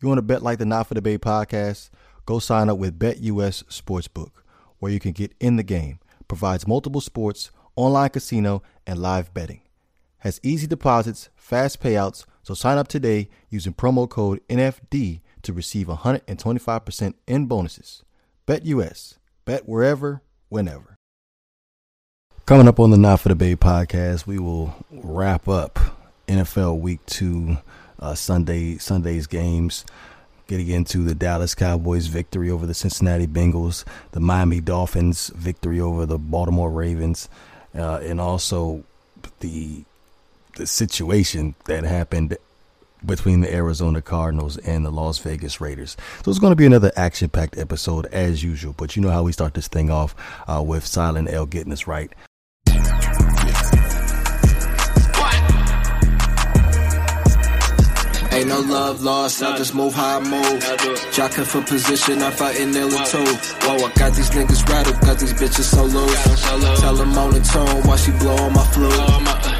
You want to bet like the Not For Debate podcast? Go sign up with BetUS Sportsbook, where you can get in the game. Provides multiple sports, online casino, and live betting. Has easy deposits, fast payouts, so sign up today using promo code NFD to receive 125% in bonuses. BetUS. Bet wherever, whenever. Coming up on the Not For Debate podcast, we will wrap up NFL Week Two, uh, Sunday Sunday's games. Getting into the Dallas Cowboys victory over the Cincinnati Bengals, the Miami Dolphins victory over the Baltimore Ravens, uh, and also the the situation that happened between the Arizona Cardinals and the Las Vegas Raiders. So it's going to be another action packed episode as usual. But you know how we start this thing off uh, with Silent L getting us right. Ain't no love lost, I just move how I move. Jocking for position, I fight in Ill too. Whoa, I got these niggas rattled, got these bitches so loose. Tell them on the tone while she blow on my flute.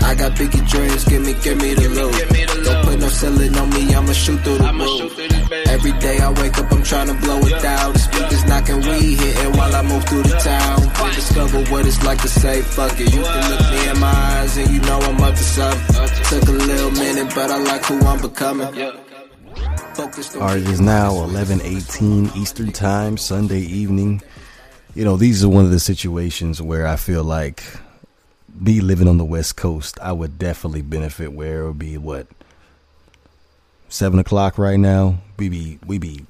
I got biggie dreams, give me, give me the loot. Don't put no ceiling on me, I'ma shoot through the roof. Every day I wake up, I'm trying to blow it down. The speakers knocking, we hitting while I move through the town. To discover what it's like to say fuck it. You can look me in my eyes and you know I'm up to something. Took a little minute, but I like who I'm becoming. All right, it is now 11:18 Eastern Time, Sunday evening. You know, these are one of the situations where I feel like me living on the West Coast, I would definitely benefit. Where it would be what seven o'clock right now. We be we be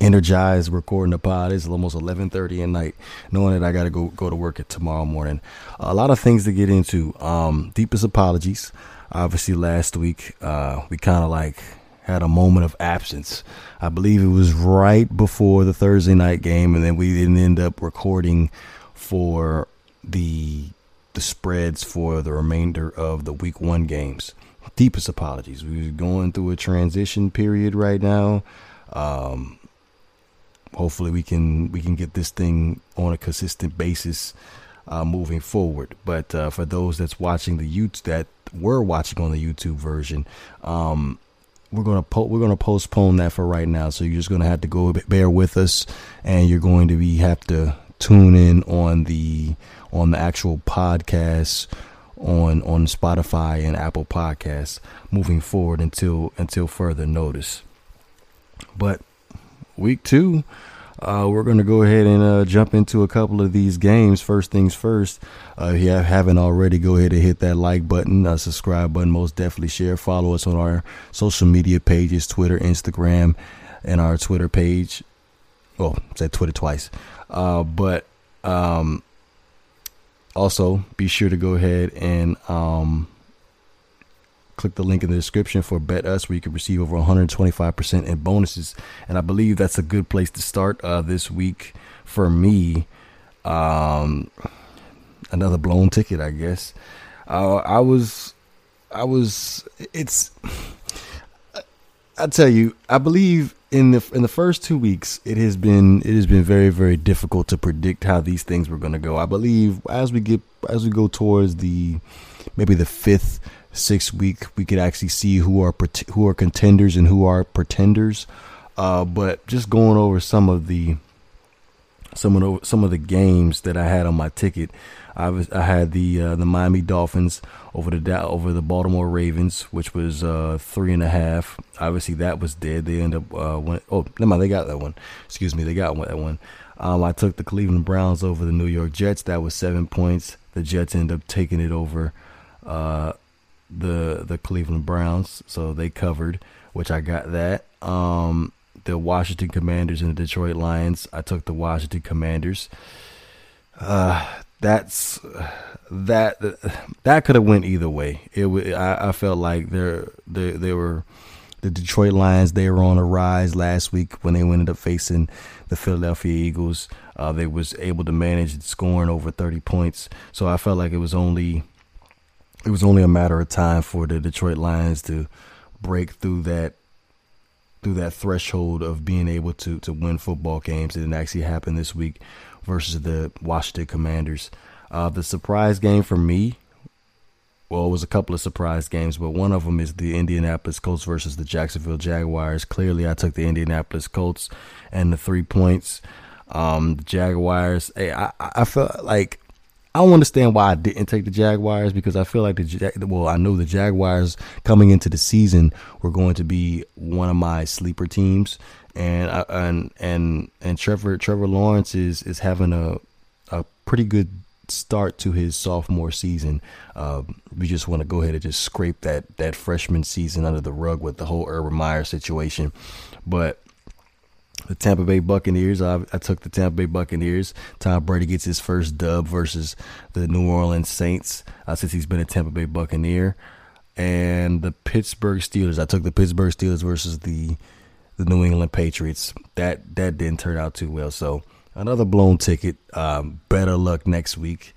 energized recording the pod. It's almost 11:30 at night, knowing that I got to go go to work at tomorrow morning. A lot of things to get into. Um, deepest apologies. Obviously, last week uh, we kind of like had a moment of absence. I believe it was right before the Thursday night game, and then we didn't end up recording for the the spreads for the remainder of the week one games. Deepest apologies. We're going through a transition period right now. Um, hopefully we can we can get this thing on a consistent basis uh, moving forward. But uh, for those that's watching the YouTube that were watching on the YouTube version, um, we're gonna po- we're gonna postpone that for right now. So you're just gonna have to go bear with us, and you're going to be have to tune in on the on the actual podcast on on Spotify and Apple Podcasts moving forward until until further notice. But week two, uh, we're going to go ahead and uh, jump into a couple of these games. First things first, uh, if you haven't already, go ahead and hit that like button, uh, subscribe button, most definitely share. Follow us on our social media pages Twitter, Instagram, and our Twitter page. Oh, said Twitter twice. Uh, but um, also be sure to go ahead and um, click the link in the description for bet us where you can receive over 125% in bonuses. And i believe that's a good place to start uh, this week for me. Um, another blown ticket i guess. Uh, i was i was it's i tell you i believe in the in the first two weeks it has been it has been very very difficult to predict how these things were going to go. I believe as we get as we go towards the maybe the fifth sixth week we could actually see who are who are contenders and who are pretenders. Uh, but just going over some of the some of the, some of the games that I had on my ticket I was I had the uh, the Miami Dolphins over the over the Baltimore Ravens, which was uh, three and a half. Obviously, that was dead. They end up uh, went, oh never mind, they got that one. Excuse me, they got that one. Um, I took the Cleveland Browns over the New York Jets. That was seven points. The Jets end up taking it over uh, the the Cleveland Browns, so they covered, which I got that. Um, the Washington Commanders and the Detroit Lions. I took the Washington Commanders. Uh, that's that that could have went either way. It I, I felt like they're they they were the Detroit Lions. They were on a rise last week when they ended up facing the Philadelphia Eagles. Uh, they was able to manage scoring over thirty points. So I felt like it was only it was only a matter of time for the Detroit Lions to break through that through that threshold of being able to to win football games. It didn't actually happen this week versus the Washington Commanders. Uh, the surprise game for me well, it was a couple of surprise games, but one of them is the Indianapolis Colts versus the Jacksonville Jaguars. Clearly, I took the Indianapolis Colts and the three points. Um, the Jaguars, hey, I, I felt like I don't understand why I didn't take the Jaguars because I feel like the well, I know the Jaguars coming into the season were going to be one of my sleeper teams, and and and and Trevor Trevor Lawrence is is having a a pretty good start to his sophomore season. Uh, we just want to go ahead and just scrape that that freshman season under the rug with the whole Urban Meyer situation. But the Tampa Bay Buccaneers, I, I took the Tampa Bay Buccaneers. Tom Brady gets his first dub versus the New Orleans Saints uh, since he's been a Tampa Bay Buccaneer. And the Pittsburgh Steelers, I took the Pittsburgh Steelers versus the the New England Patriots. That that didn't turn out too well. So another blown ticket. Um, better luck next week.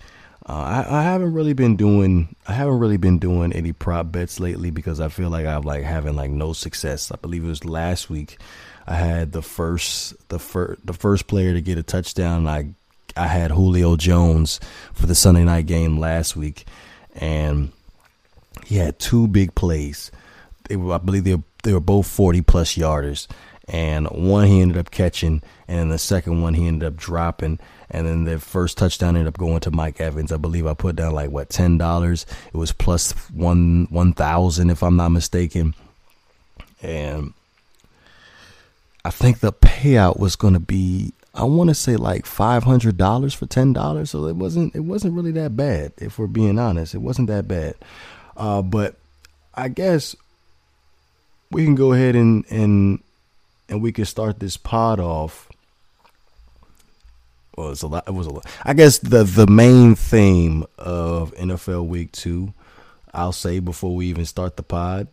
Uh, I, I, haven't really been doing I haven't really been doing any prop bets lately because I feel like I'm like having like no success. I believe it was last week I had the first the first the first player to get a touchdown. I I had Julio Jones for the Sunday night game last week, and he had two big plays. They were, I believe they were, they were both forty plus yarders, and one he ended up catching, and the second one he ended up dropping. And then the first touchdown ended up going to Mike Evans. I believe I put down like what ten dollars. It was plus one one thousand if I'm not mistaken. And I think the payout was going to be I want to say like five hundred dollars for ten dollars. So it wasn't it wasn't really that bad. If we're being honest, it wasn't that bad. Uh, but I guess we can go ahead and and and we can start this pod off. Well, it's a lot. It was a lot. I guess the the main theme of NFL Week Two, I'll say before we even start the pod,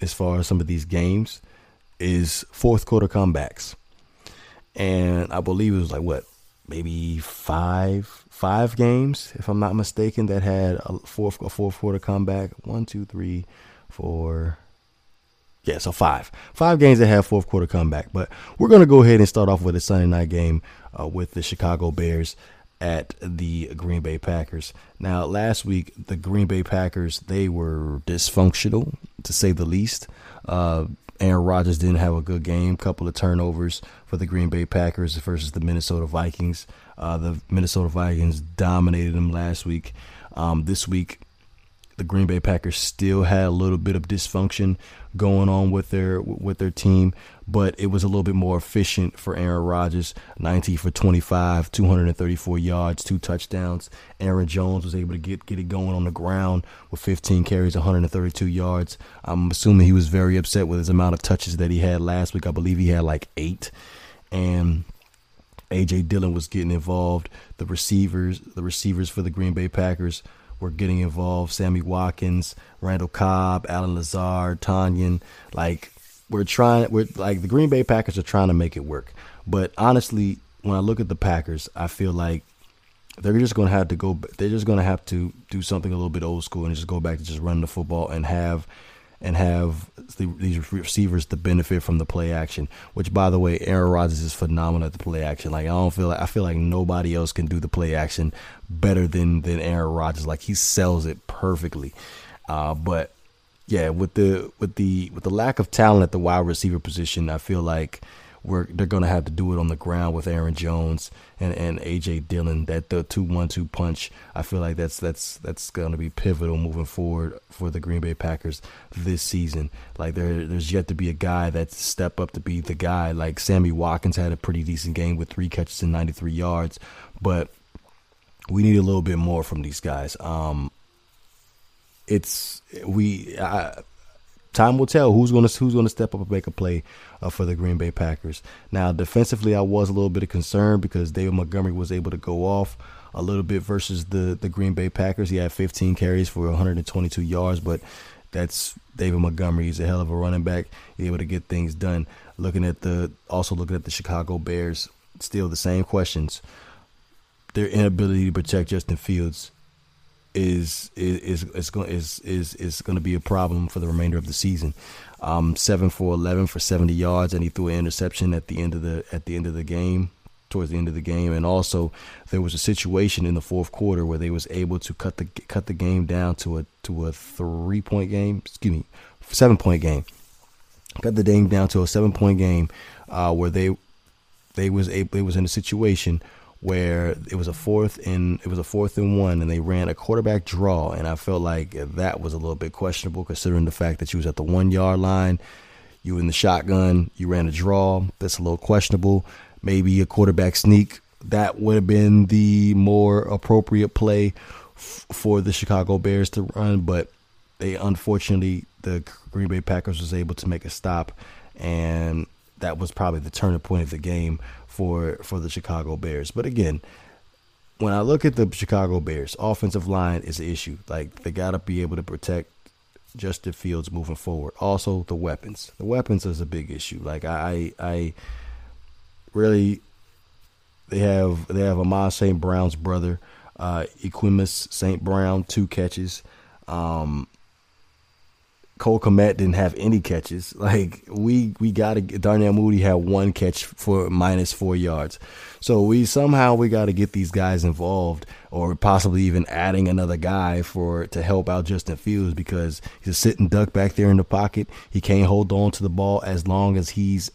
as far as some of these games, is fourth quarter comebacks, and I believe it was like what maybe five five games, if I'm not mistaken, that had a fourth a fourth quarter comeback. One, two, three, four. Yeah, so five five games that have fourth quarter comeback. But we're gonna go ahead and start off with a Sunday night game uh, with the Chicago Bears at the Green Bay Packers. Now, last week the Green Bay Packers they were dysfunctional to say the least. Uh, Aaron Rodgers didn't have a good game. Couple of turnovers for the Green Bay Packers versus the Minnesota Vikings. Uh, the Minnesota Vikings dominated them last week. Um, this week, the Green Bay Packers still had a little bit of dysfunction going on with their with their team, but it was a little bit more efficient for Aaron Rodgers. 19 for 25, 234 yards, two touchdowns. Aaron Jones was able to get get it going on the ground with 15 carries, 132 yards. I'm assuming he was very upset with his amount of touches that he had last week. I believe he had like eight, and AJ Dillon was getting involved. The receivers, the receivers for the Green Bay Packers were getting involved. Sammy Watkins, Randall Cobb, Allen Lazard, Tonyan. Like we're trying, we're like the Green Bay Packers are trying to make it work. But honestly, when I look at the Packers, I feel like they're just going to have to go. They're just going to have to do something a little bit old school and just go back to just running the football and have and have the, these receivers to benefit from the play action. Which, by the way, Aaron Rodgers is phenomenal at the play action. Like I don't feel like I feel like nobody else can do the play action better than than Aaron Rodgers. Like he sells it perfectly. Uh, but yeah, with the with the with the lack of talent at the wide receiver position, I feel like we're they're gonna have to do it on the ground with Aaron Jones and, and AJ Dillon. That the two one two punch. I feel like that's that's that's gonna be pivotal moving forward for the Green Bay Packers this season. Like there there's yet to be a guy that step up to be the guy. Like Sammy Watkins had a pretty decent game with three catches and 93 yards, but we need a little bit more from these guys. Um, it's we. Time will tell who's going to who's going to step up and make a play uh, for the Green Bay Packers. Now, defensively, I was a little bit of concern because David Montgomery was able to go off a little bit versus the the Green Bay Packers. He had 15 carries for 122 yards, but that's David Montgomery. He's a hell of a running back. He's able to get things done. Looking at the also looking at the Chicago Bears, still the same questions. Their inability to protect Justin Fields is is is going is is is going to be a problem for the remainder of the season. Um, seven for eleven for seventy yards, and he threw an interception at the end of the at the end of the game. towards the end of the game, and also there was a situation in the fourth quarter where they was able to cut the cut the game down to a to a three point game. Excuse me, seven point game. Cut the game down to a seven point game, uh, where they they was able it was in a situation where it was a fourth and it was a fourth and one, and they ran a quarterback draw, and I felt like that was a little bit questionable considering the fact that you was at the one yard line, you in the shotgun, you ran a draw. That's a little questionable. Maybe a quarterback sneak that would have been the more appropriate play f- for the Chicago Bears to run, but they unfortunately the Green Bay Packers was able to make a stop, and that was probably the turning point of the game for for the Chicago Bears. But again, when I look at the Chicago Bears, offensive line is an issue. Like they got to be able to protect Justin Fields moving forward. Also, the weapons. The weapons is a big issue. Like I I really they have they have Amon St. Brown's brother, uh Equanimeous St. Brown, two catches. Um Cole Kmet didn't have any catches. Like we we got to Darnell Mooney had one catch for minus four yards. So we somehow we got to get these guys involved, or possibly even adding another guy for to help out Justin Fields because he's a sitting duck back there in the pocket. He can't hold on to the ball as long as he's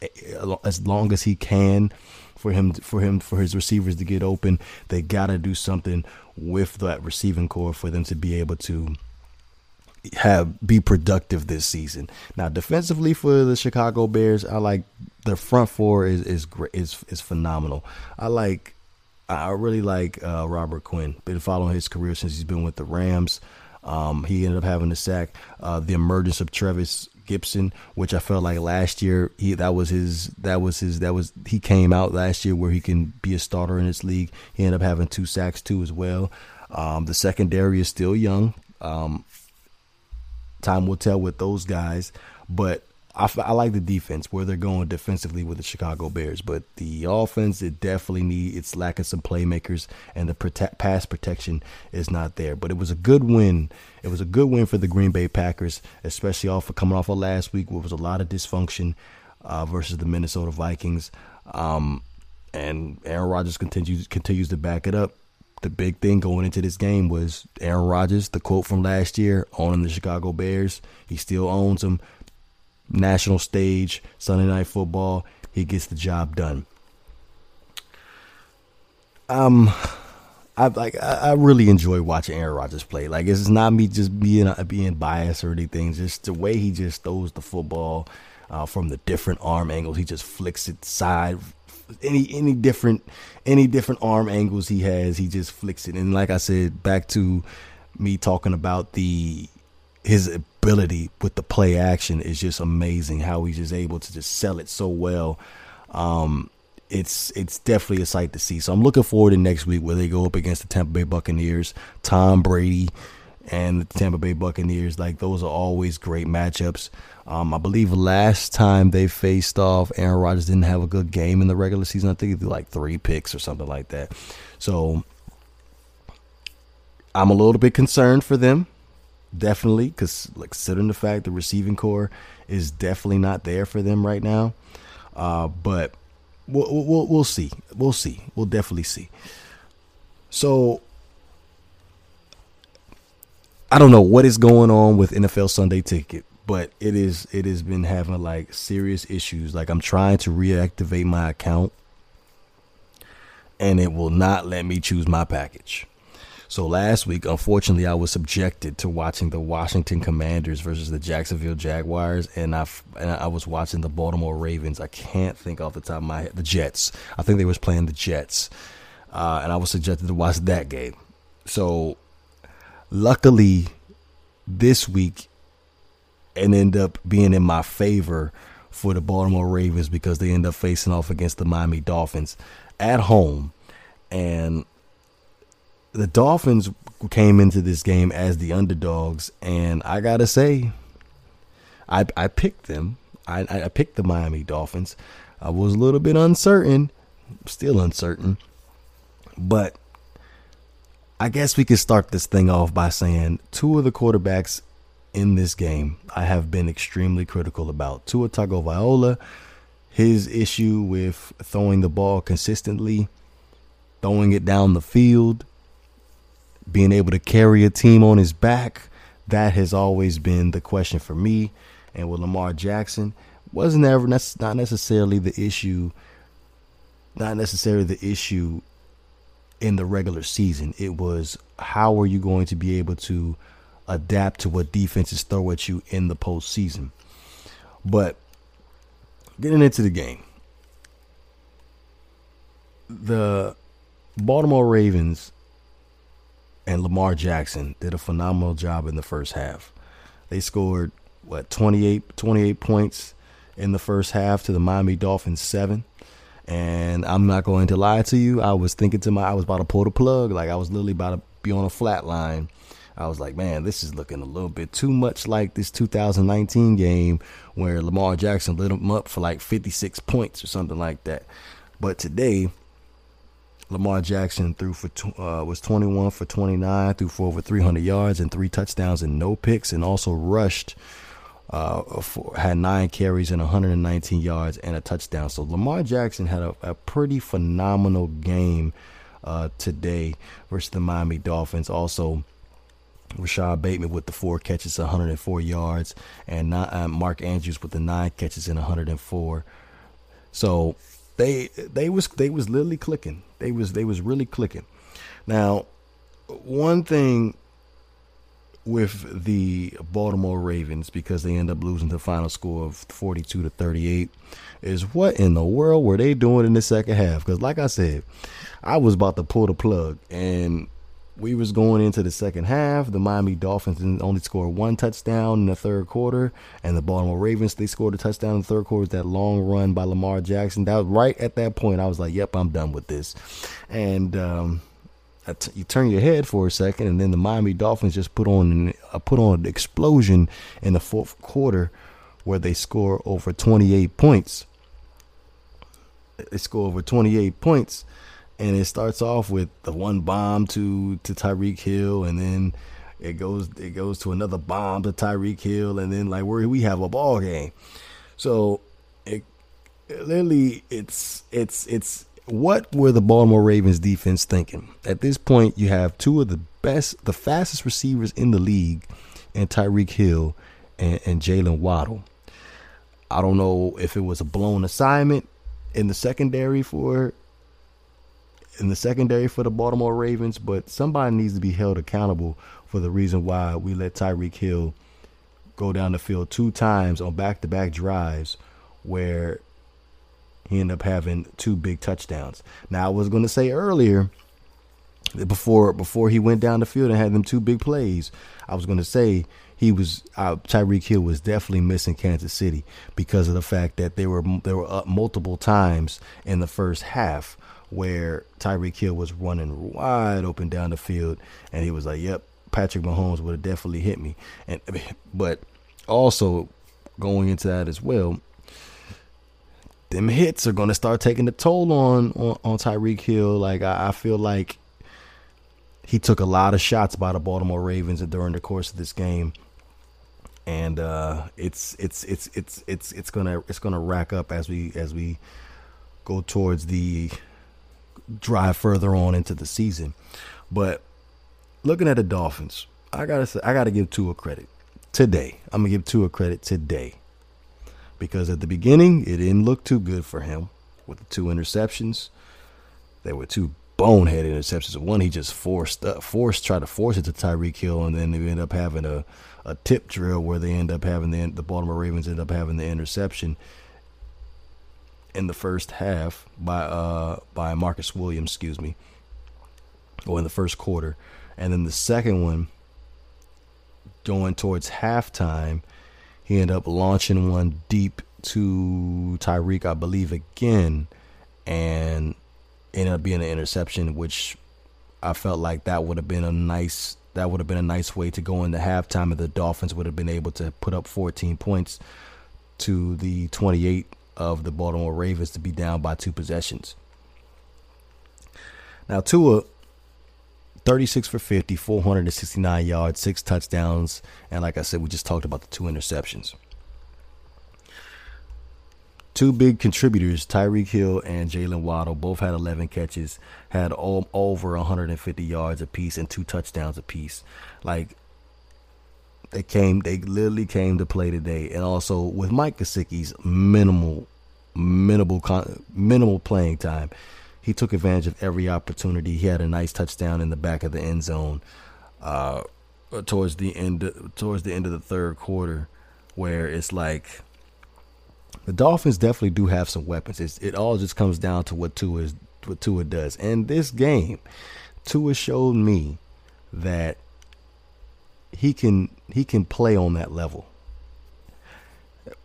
as long as he can for him for him for his receivers to get open. They got to do something with that receiving core for them to be able to have be productive this season. Now, defensively for the Chicago Bears, I like the front four is is is is phenomenal. I like I really like uh, Robert Quinn. Been following his career since he's been with the Rams. Um, he ended up having a sack. Uh, the emergence of Trevis Gipson, which I felt like last year he that was his that was his that was he came out last year where he can be a starter in this league. He ended up having two sacks too as well. Um, the secondary is still young. Um, Time will tell with those guys, but I, I, like the defense where they're going defensively with the Chicago Bears, but the offense it definitely need it's lacking some playmakers and the pass protection is not there. But it was a good win. It was a good win for the Green Bay Packers, especially off of coming off of last week where was a lot of dysfunction uh, versus the Minnesota Vikings. Um, and Aaron Rodgers continues continues to back it up the big thing going into this game was Aaron Rodgers, the quote from last year, owning the Chicago Bears. He still owns them. National stage, Sunday night football, he gets the job done. Um I like I really enjoy watching Aaron Rodgers play. Like it's not me just being being biased or anything. Just the way he just throws the football uh, from the different arm angles. He just flicks it side, any any different any different arm angles he has, he just flicks it. And like I said, back to me talking about the his ability with the play action is just amazing. How he's just able to just sell it so well. Um, it's it's definitely a sight to see. So I'm looking forward to next week where they go up against the Tampa Bay Buccaneers, Tom Brady, and the Tampa Bay Buccaneers. Like those are always great matchups. Um, I believe last time they faced off, Aaron Rodgers didn't have a good game in the regular season. I think he threw like three picks or something like that. So I'm a little bit concerned for them, definitely, because like, considering the fact the receiving core is definitely not there for them right now. Uh, but we'll, we'll we'll see. We'll see. We'll definitely see. So I don't know what is going on with NFL Sunday Ticket, but it is it has been having like serious issues. Like I'm trying to reactivate my account and it will not let me choose my package. So last week, unfortunately, I was subjected to watching the Washington Commanders versus the Jacksonville Jaguars, and I and I was watching the Baltimore Ravens. I can't think off the top of my head. The Jets. I think they was playing the Jets, uh, and I was subjected to watch that game. So luckily, this week and end up being in my favor for the Baltimore Ravens because they end up facing off against the Miami Dolphins at home. And the Dolphins came into this game as the underdogs, and I gotta say, I I picked them. I I picked the Miami Dolphins. I was a little bit uncertain, still uncertain, but I guess we could start this thing off by saying two of the quarterbacks in this game I have been extremely critical about. Tua Tagovailoa, his issue with throwing the ball consistently, throwing it down the field, being able to carry a team on his back, that has always been the question for me. And with Lamar Jackson, wasn't ever that's not necessarily the issue, not necessarily the issue in the regular season. It was how are you going to be able to adapt to what defenses throw at you in the postseason. But getting into the game, the Baltimore Ravens and Lamar Jackson did a phenomenal job in the first half. They scored what 28, 28 points in the first half to the Miami Dolphins seven. And I'm not going to lie to you. I was thinking to my, I was about to pull the plug. Like I was literally about to be on a flat line. I was like, man, this is looking a little bit too much like this 2019 game where Lamar Jackson lit him up for like 56 points or something like that. But today, Lamar Jackson threw for uh, was 21 for 29, threw for over 300 yards and three touchdowns and no picks, and also rushed. Uh, for, had nine carries and 119 yards and a touchdown. So Lamar Jackson had a, a pretty phenomenal game uh, today versus the Miami Dolphins. Also, Rashod Bateman with the four catches, 104 yards, and not, uh, Mark Andrews with the nine catches and 104. So they they was they was literally clicking. They was they was really clicking. Now, one thing with the Baltimore Ravens because they end up losing the final score of 42 to 38 is what in the world were they doing in the second half? Because like I said, I was about to pull the plug and we was going into the second half. The Miami Dolphins only scored one touchdown in the third quarter, and the Baltimore Ravens they scored a touchdown in the third quarter. That long run by Lamar Jackson. That was right at that point. I was like, "Yep, I'm done with this." And um, you turn your head for a second, and then the Miami Dolphins just put on uh, put on an explosion in the fourth quarter, where they score over 28 points. They score over 28 points and it starts off with the one bomb to to Tyreek Hill, and then it goes it goes to another bomb to Tyreek Hill, and then like where we have a ball game. So it, it literally it's it's it's what were the Baltimore Ravens defense thinking? At this point, you have two of the best, the fastest receivers in the league, and Tyreek Hill and, and Jaylen Waddle. I don't know if it was a blown assignment in the secondary for in the secondary for the Baltimore Ravens, but somebody needs to be held accountable for the reason why we let Tyreek Hill go down the field two times on back to back drives where he ended up having two big touchdowns. Now I was gonna say earlier before before he went down the field and had them two big plays, I was gonna say he was uh, Tyreek Hill was definitely missing Kansas City because of the fact that there were there were up multiple times in the first half where Tyreek Hill was running wide open down the field, and he was like, "Yep, Patrick Mahomes would have definitely hit me." And but also going into that as well, them hits are going to start taking the toll on on, on Tyreek Hill. Like I, I feel like he took a lot of shots by the Baltimore Ravens during the course of this game and uh, it's it's it's it's it's it's gonna it's gonna rack up as we as we go towards the drive further on into the season. But looking at the Dolphins, I gotta say, I gotta give Tua credit today. I'm gonna give Tua credit today because at the beginning it didn't look too good for him with the two interceptions. They were two bonehead interceptions. One he just forced uh, forced tried to force it to Tyreek Hill, and then they end up having a a tip drill where they end up having the the Baltimore Ravens end up having the interception in the first half by uh by Marcus Williams, excuse me, or in the first quarter, and then the second one going towards halftime, he ended up launching one deep to Tyreek, I believe, again, and ended up being an interception, which I felt like that would have been a nice that would have been a nice way to go into halftime, and the Dolphins would have been able to put up 14 points to the 28 of the Baltimore Ravens to be down by two possessions. Now, Tua, 36 for 50, 469 yards, six touchdowns, and like I said, we just talked about the two interceptions. two big contributors, Tyreek Hill and Jaylen Waddle, both had 11 catches, had all, over 150 yards apiece and two touchdowns apiece. Like they came, they literally came to play today, and also with Mike Gesicki's minimal, minimal, minimal playing time, he took advantage of every opportunity. He had a nice touchdown in the back of the end zone, uh, towards the end, towards the end of the third quarter, where it's like the Dolphins definitely do have some weapons. It's, it all just comes down to what Tua is, what Tua does. And this game, Tua showed me that he can he can play on that level.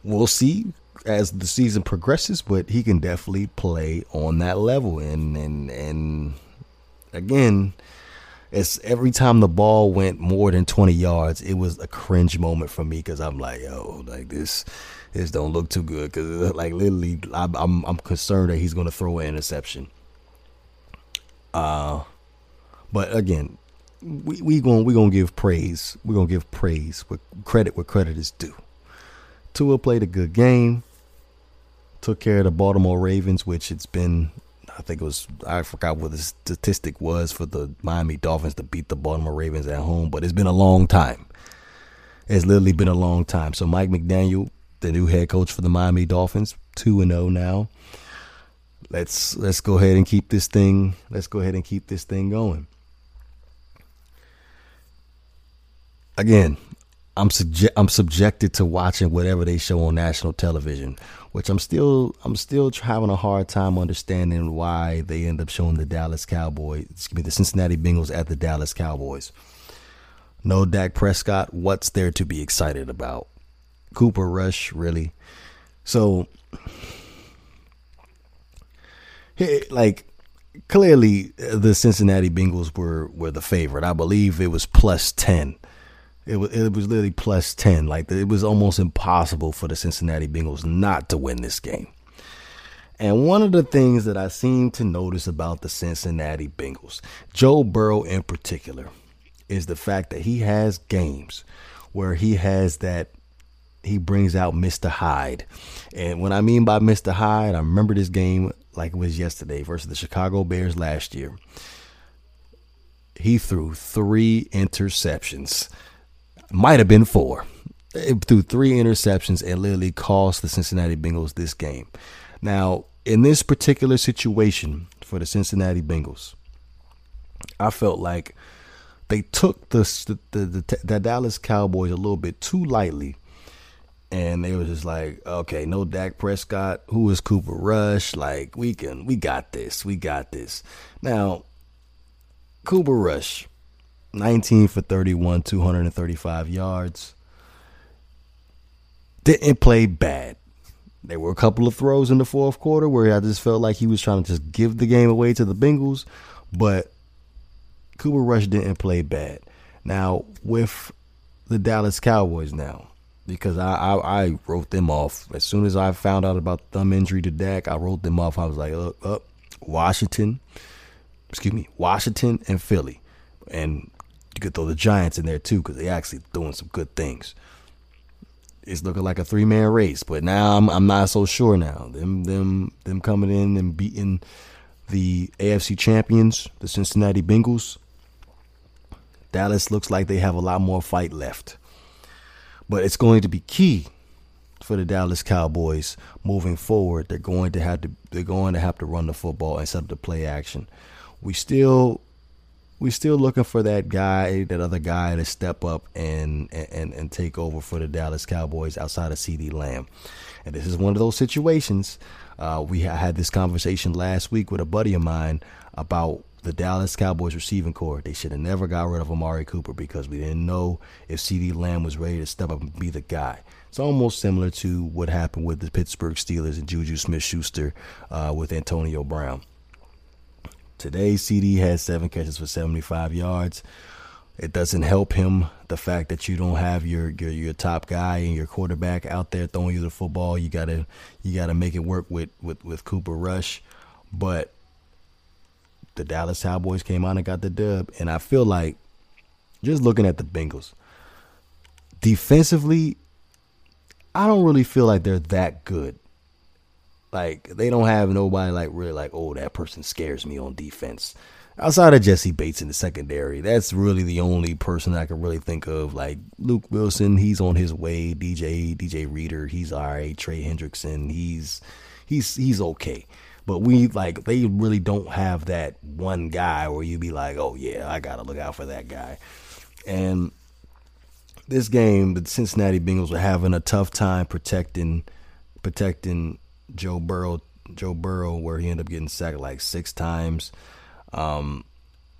We'll see as the season progresses, but he can definitely play on that level. And and and again, it's every time the ball went more than twenty yards, it was a cringe moment for me because I'm like, yo, like this this don't look too good because like literally I'm, I'm I'm concerned that he's to throw an interception. Uh, but again, we we going we gonna give praise. We're gonna give praise with credit where credit is due. Tua played a good game. Took care of the Baltimore Ravens, which it's been I think it was I forgot what the statistic was for the Miami Dolphins to beat the Baltimore Ravens at home, but it's been a long time. It's literally been a long time. So Mike McDaniel the new head coach for the Miami Dolphins, two and zero oh now. Let's let's go ahead and keep this thing. Let's go ahead and keep this thing going. Again, I'm subje- I'm subjected to watching whatever they show on national television, which I'm still I'm still having a hard time understanding why they end up showing the Dallas Cowboys, excuse me, the Cincinnati Bengals at the Dallas Cowboys. No Dak Prescott. What's there to be excited about? Cooper Rush, really. So, like, clearly uh, the Cincinnati Bengals were were the favorite. I believe it was plus ten. It was it was literally plus ten. Like it was almost impossible for the Cincinnati Bengals not to win this game. And one of the things that I seem to notice about the Cincinnati Bengals, Joe Burrow in particular, is the fact that he has games where he has that he brings out Mr. Hyde. And when I mean by Mr. Hyde, I remember this game like it was yesterday versus the Chicago Bears last year. He threw three interceptions. Might have been four. It threw three interceptions and literally cost the Cincinnati Bengals this game. Now, in this particular situation for the Cincinnati Bengals, I felt like they took the the, the, the Dallas Cowboys a little bit too lightly and they was just like, okay, no Dak Prescott. Who is Cooper Rush? Like, we can, we got this, we got this. Now, Cooper Rush, 19 for 31, 235 yards. Didn't play bad. There were a couple of throws in the fourth quarter where I just felt like he was trying to just give the game away to the Bengals, but Cooper Rush didn't play bad. Now, with the Dallas Cowboys now, because I, I, I wrote them off as soon as I found out about the thumb injury to Dak. I wrote them off. I was like, up, up, Washington, excuse me, Washington and Philly, and you could throw the Giants in there too because they actually doing some good things. It's looking like a three man race, but now I'm I'm not so sure now. Them them them coming in and beating the AFC champions, the Cincinnati Bengals. Dallas looks like they have a lot more fight left. But it's going to be key for the Dallas Cowboys moving forward. They're going to have to they're going to have to run the football instead of the play action. We still we still looking for that guy, that other guy to step up and and and take over for the Dallas Cowboys outside of CeeDee Lamb. And this is one of those situations. Uh, we had this conversation last week with a buddy of mine about the Dallas Cowboys receiving core. They should have never got rid of Amari Cooper because we didn't know if CeeDee Lamb was ready to step up and be the guy. It's almost similar to what happened with the Pittsburgh Steelers and Juju Smith Schuster uh, with Antonio Brown. Today, CeeDee has seven catches for 75 yards. It doesn't help him the fact that you don't have your, your your top guy and your quarterback out there throwing you the football. You gotta you gotta make it work with with, with Cooper Rush, but the Dallas Cowboys came out and got the dub. And I feel like just looking at the Bengals, defensively, I don't really feel like they're that good. Like they don't have nobody like really like, oh, that person scares me on defense. Outside of Jessie Bates in the secondary, that's really the only person I can really think of. Like Luke Wilson, he's on his way. DJ DJ Reader, he's all right. Trey Hendrickson, he's he's he's okay. But we like they really don't have that one guy where you be like, oh yeah, I gotta look out for that guy. And this game, the Cincinnati Bengals were having a tough time protecting protecting Joe Burrow. Joe Burrow, where he ended up getting sacked like six times. Um,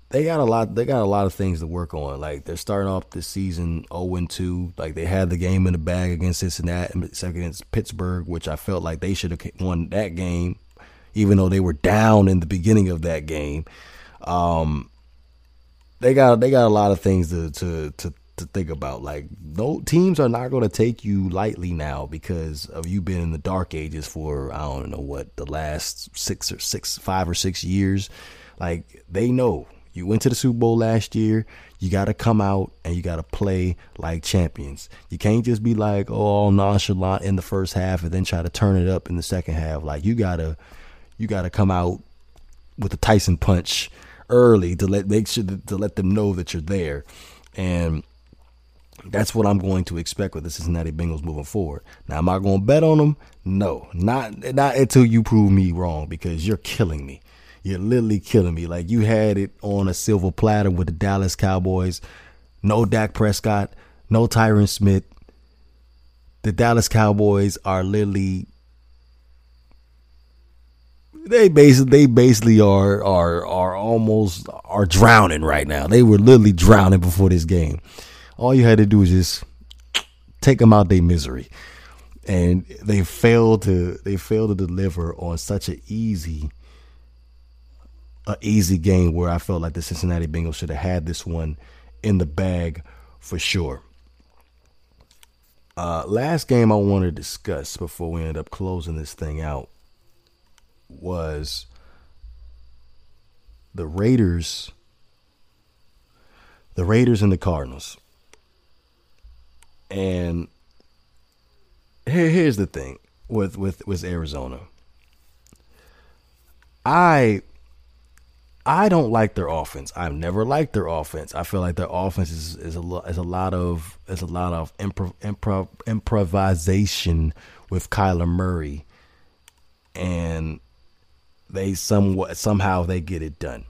they got a lot. They got a lot of things to work on. Like they're starting off this season 0 2. Like they had the game in the bag against Cincinnati, and against Pittsburgh, which I felt like they should have won that game, even though they were down in the beginning of that game. Um, they got they got a lot of things to to to to think about. Like no teams are not going to take you lightly now because of you being in the dark ages for I don't know what the last six or six five or six years. Like they know you went to the Super Bowl last year. You got to come out and you got to play like champions. You can't just be like oh all nonchalant in the first half and then try to turn it up in the second half. Like you gotta you gotta come out with a Tyson punch early to let make sure to let them know that you're there. And that's what I'm going to expect with the Cincinnati Bengals moving forward. Now, am I going to bet on them? No, not not until you prove me wrong because you're killing me. You're literally killing me. Like you had it on a silver platter with the Dallas Cowboys. No Dak Prescott, no Tyron Smith. The Dallas Cowboys are literally they basically they basically are are are almost are drowning right now. They were literally drowning before this game. All you had to do is just take them out their misery, and they failed to they failed to deliver on such an easy a easy game where I felt like the Cincinnati Bengals should have had this one in the bag for sure. Uh, last game I want to discuss before we end up closing this thing out was the Raiders, the Raiders and the Cardinals. And here, here's the thing with with with Arizona. I I don't like their offense. I've never liked their offense. I feel like their offense is, is a lot is a lot of is a lot of improv, improv improvisation with Kyler Murray, and they somewhat somehow they get it done.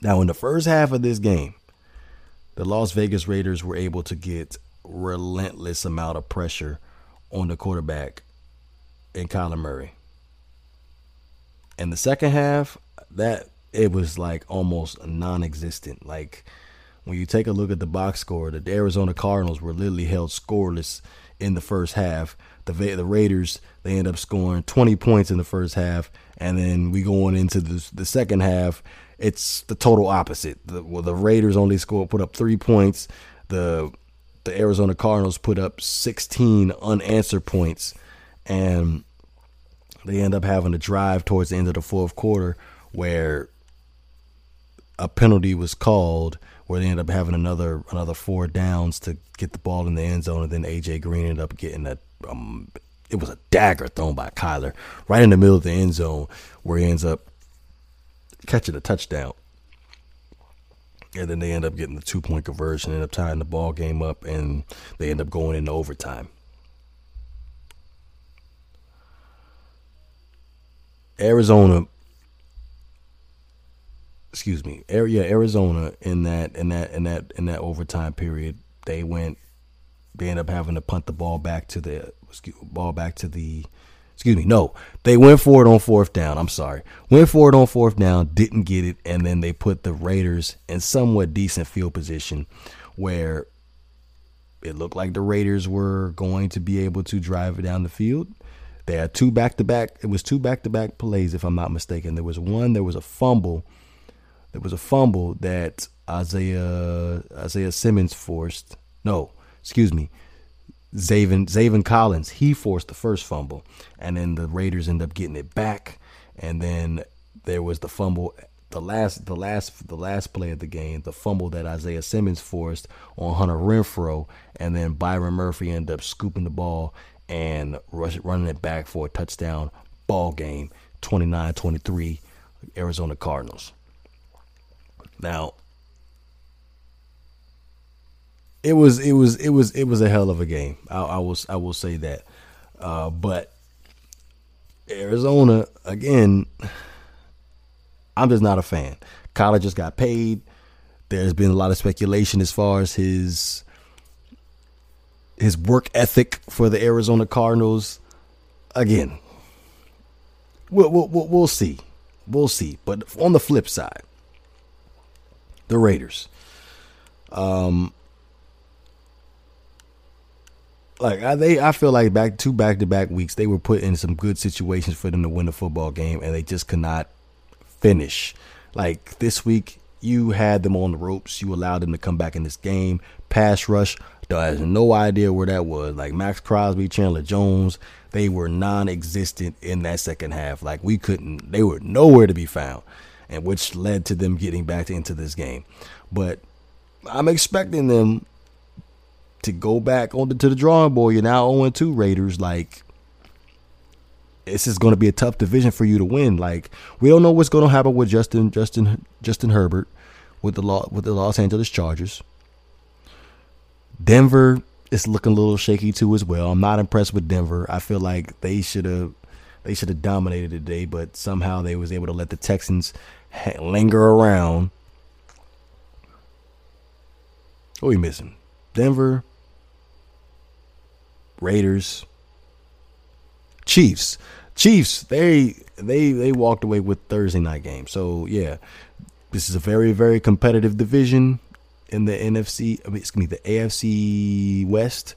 Now, in the first half of this game, the Las Vegas Raiders were able to get relentless amount of pressure on the quarterback in Kyler Murray. In the second half, that it was like almost non-existent. Like when you take a look at the box score, the Arizona Cardinals were literally held scoreless in the first half. The the Raiders they end up scoring 20 points in the first half, and then we going into the the second half. It's the total opposite. The, well, the Raiders only scored put up three points. The the Arizona Cardinals put up 16 unanswered points, and they end up having to drive towards the end of the fourth quarter where a penalty was called where they ended up having another another four downs to get the ball in the end zone, and then AJ Green ended up getting a um, it was a dagger thrown by Kyler right in the middle of the end zone where he ends up catching a touchdown. And then they end up getting the two point conversion, end up tying the ball game up, and they end up going into overtime. Arizona excuse me, area Arizona in that in that in that in that overtime period, they went they end up having to punt the ball back to the ball back to the excuse me, no. They went for it on fourth down. I'm sorry. Went for it on fourth down, didn't get it, and then they put the Raiders in somewhat decent field position where it looked like the Raiders were going to be able to drive it down the field. They had two back to back. It was two back to back plays, if I'm not mistaken. There was one, there was a fumble. There was a fumble that Isaiah Isaiah Simmons forced. No, excuse me. Zaven Zaven Collins, he forced the first fumble, and then the Raiders end up getting it back, and then there was the fumble, the last the last the last play of the game, the fumble that Isaiah Simmons forced on Hunter Renfrow, and then Byron Murphy ended up scooping the ball and rush, running it back for a touchdown ball game, 29-23, Arizona Cardinals. Now, it was it was it was it was a hell of a game. I, I will I will say that, uh, but Arizona again. I'm just not a fan. Kyler just got paid. There's been a lot of speculation as far as his his work ethic for the Arizona Cardinals. Again, we'll, we'll, we'll see. We'll see. But on the flip side, the Raiders. Um, like I, they, I feel like back two back to back weeks they were put in some good situations for them to win the football game, and they just could not finish. Like this week, you had them on the ropes. You allowed them to come back in this game. Pass rush, has no idea where that was. Like Maxx Crosby, Chandler Jones, they were non-existent in that second half. Like we couldn't, they were nowhere to be found, and which led to them getting back into this game. But I'm expecting them to go back on the, to the drawing board. You're now 0 2 Raiders. Like this is going to be a tough division for you to win. Like we don't know what's going to happen with Justin Justin Justin Herbert with the with the Los Angeles Chargers. Denver is looking a little shaky too as well. I'm not impressed with Denver. I feel like they should have they should have dominated today, but somehow they was able to let the Texans linger around. What are we missing? Denver, Raiders, Chiefs. Chiefs, they they they walked away with Thursday night game. So yeah, this is a very very competitive division in the NFC. I mean, excuse me, the AFC West.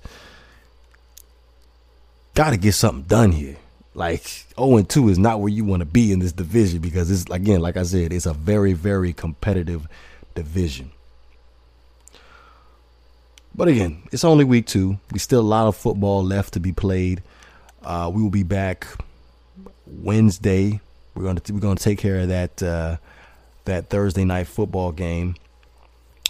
Got to get something done here. Like 0 and 2 is not where you want to be in this division because it's again, like I said, it's a very very competitive division. But again, it's only week two. We still a lot of football left to be played. Uh, we will be back Wednesday. We're gonna we're gonna take care of that uh, that Thursday night football game.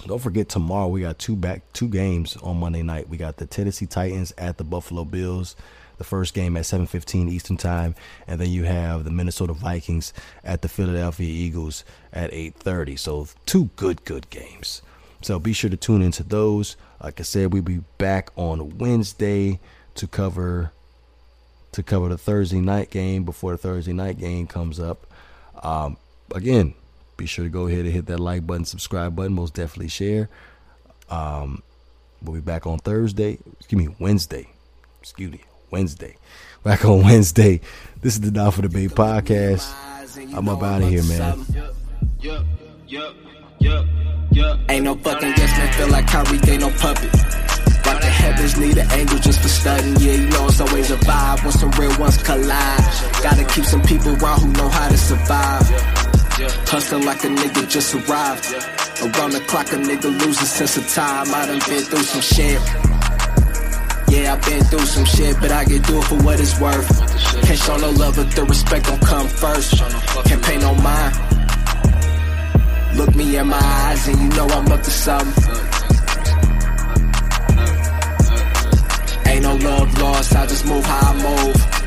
Don't forget tomorrow we got two back two games on Monday night. We got the Tennessee Titans at the Buffalo Bills. The first game at 7:15 Eastern Time, and then you have the Minnesota Vikings at the Philadelphia Eagles at 8:30. So two good good games. So be sure to tune into those. Like I said, we'll be back on Wednesday to cover to cover the Thursday night game before the Thursday night game comes up. Um, again, be sure to go ahead and hit that like button, subscribe button, most definitely share. Um, we'll be back on Thursday. Excuse me, Wednesday. Excuse me, Wednesday. Back on Wednesday. This is the Not For Debate podcast. I'm up out of here, man. Ain't no fucking yes man, feel like Kyrie, they no puppet. Like the heavens need an angel just for studying. Yeah, you know it's always a vibe when some real ones collide. Gotta keep some people around who know how to survive. Hustling like a nigga just arrived. Around the clock, a nigga losing sense of time. I done been through some shit. Yeah, I've been through some shit, but I get do it for what it's worth. Can't show no love if the respect don't come first. Can't pay no mind. Look me in my eyes and you know I'm up to something. Ain't no love lost, I just move how I move.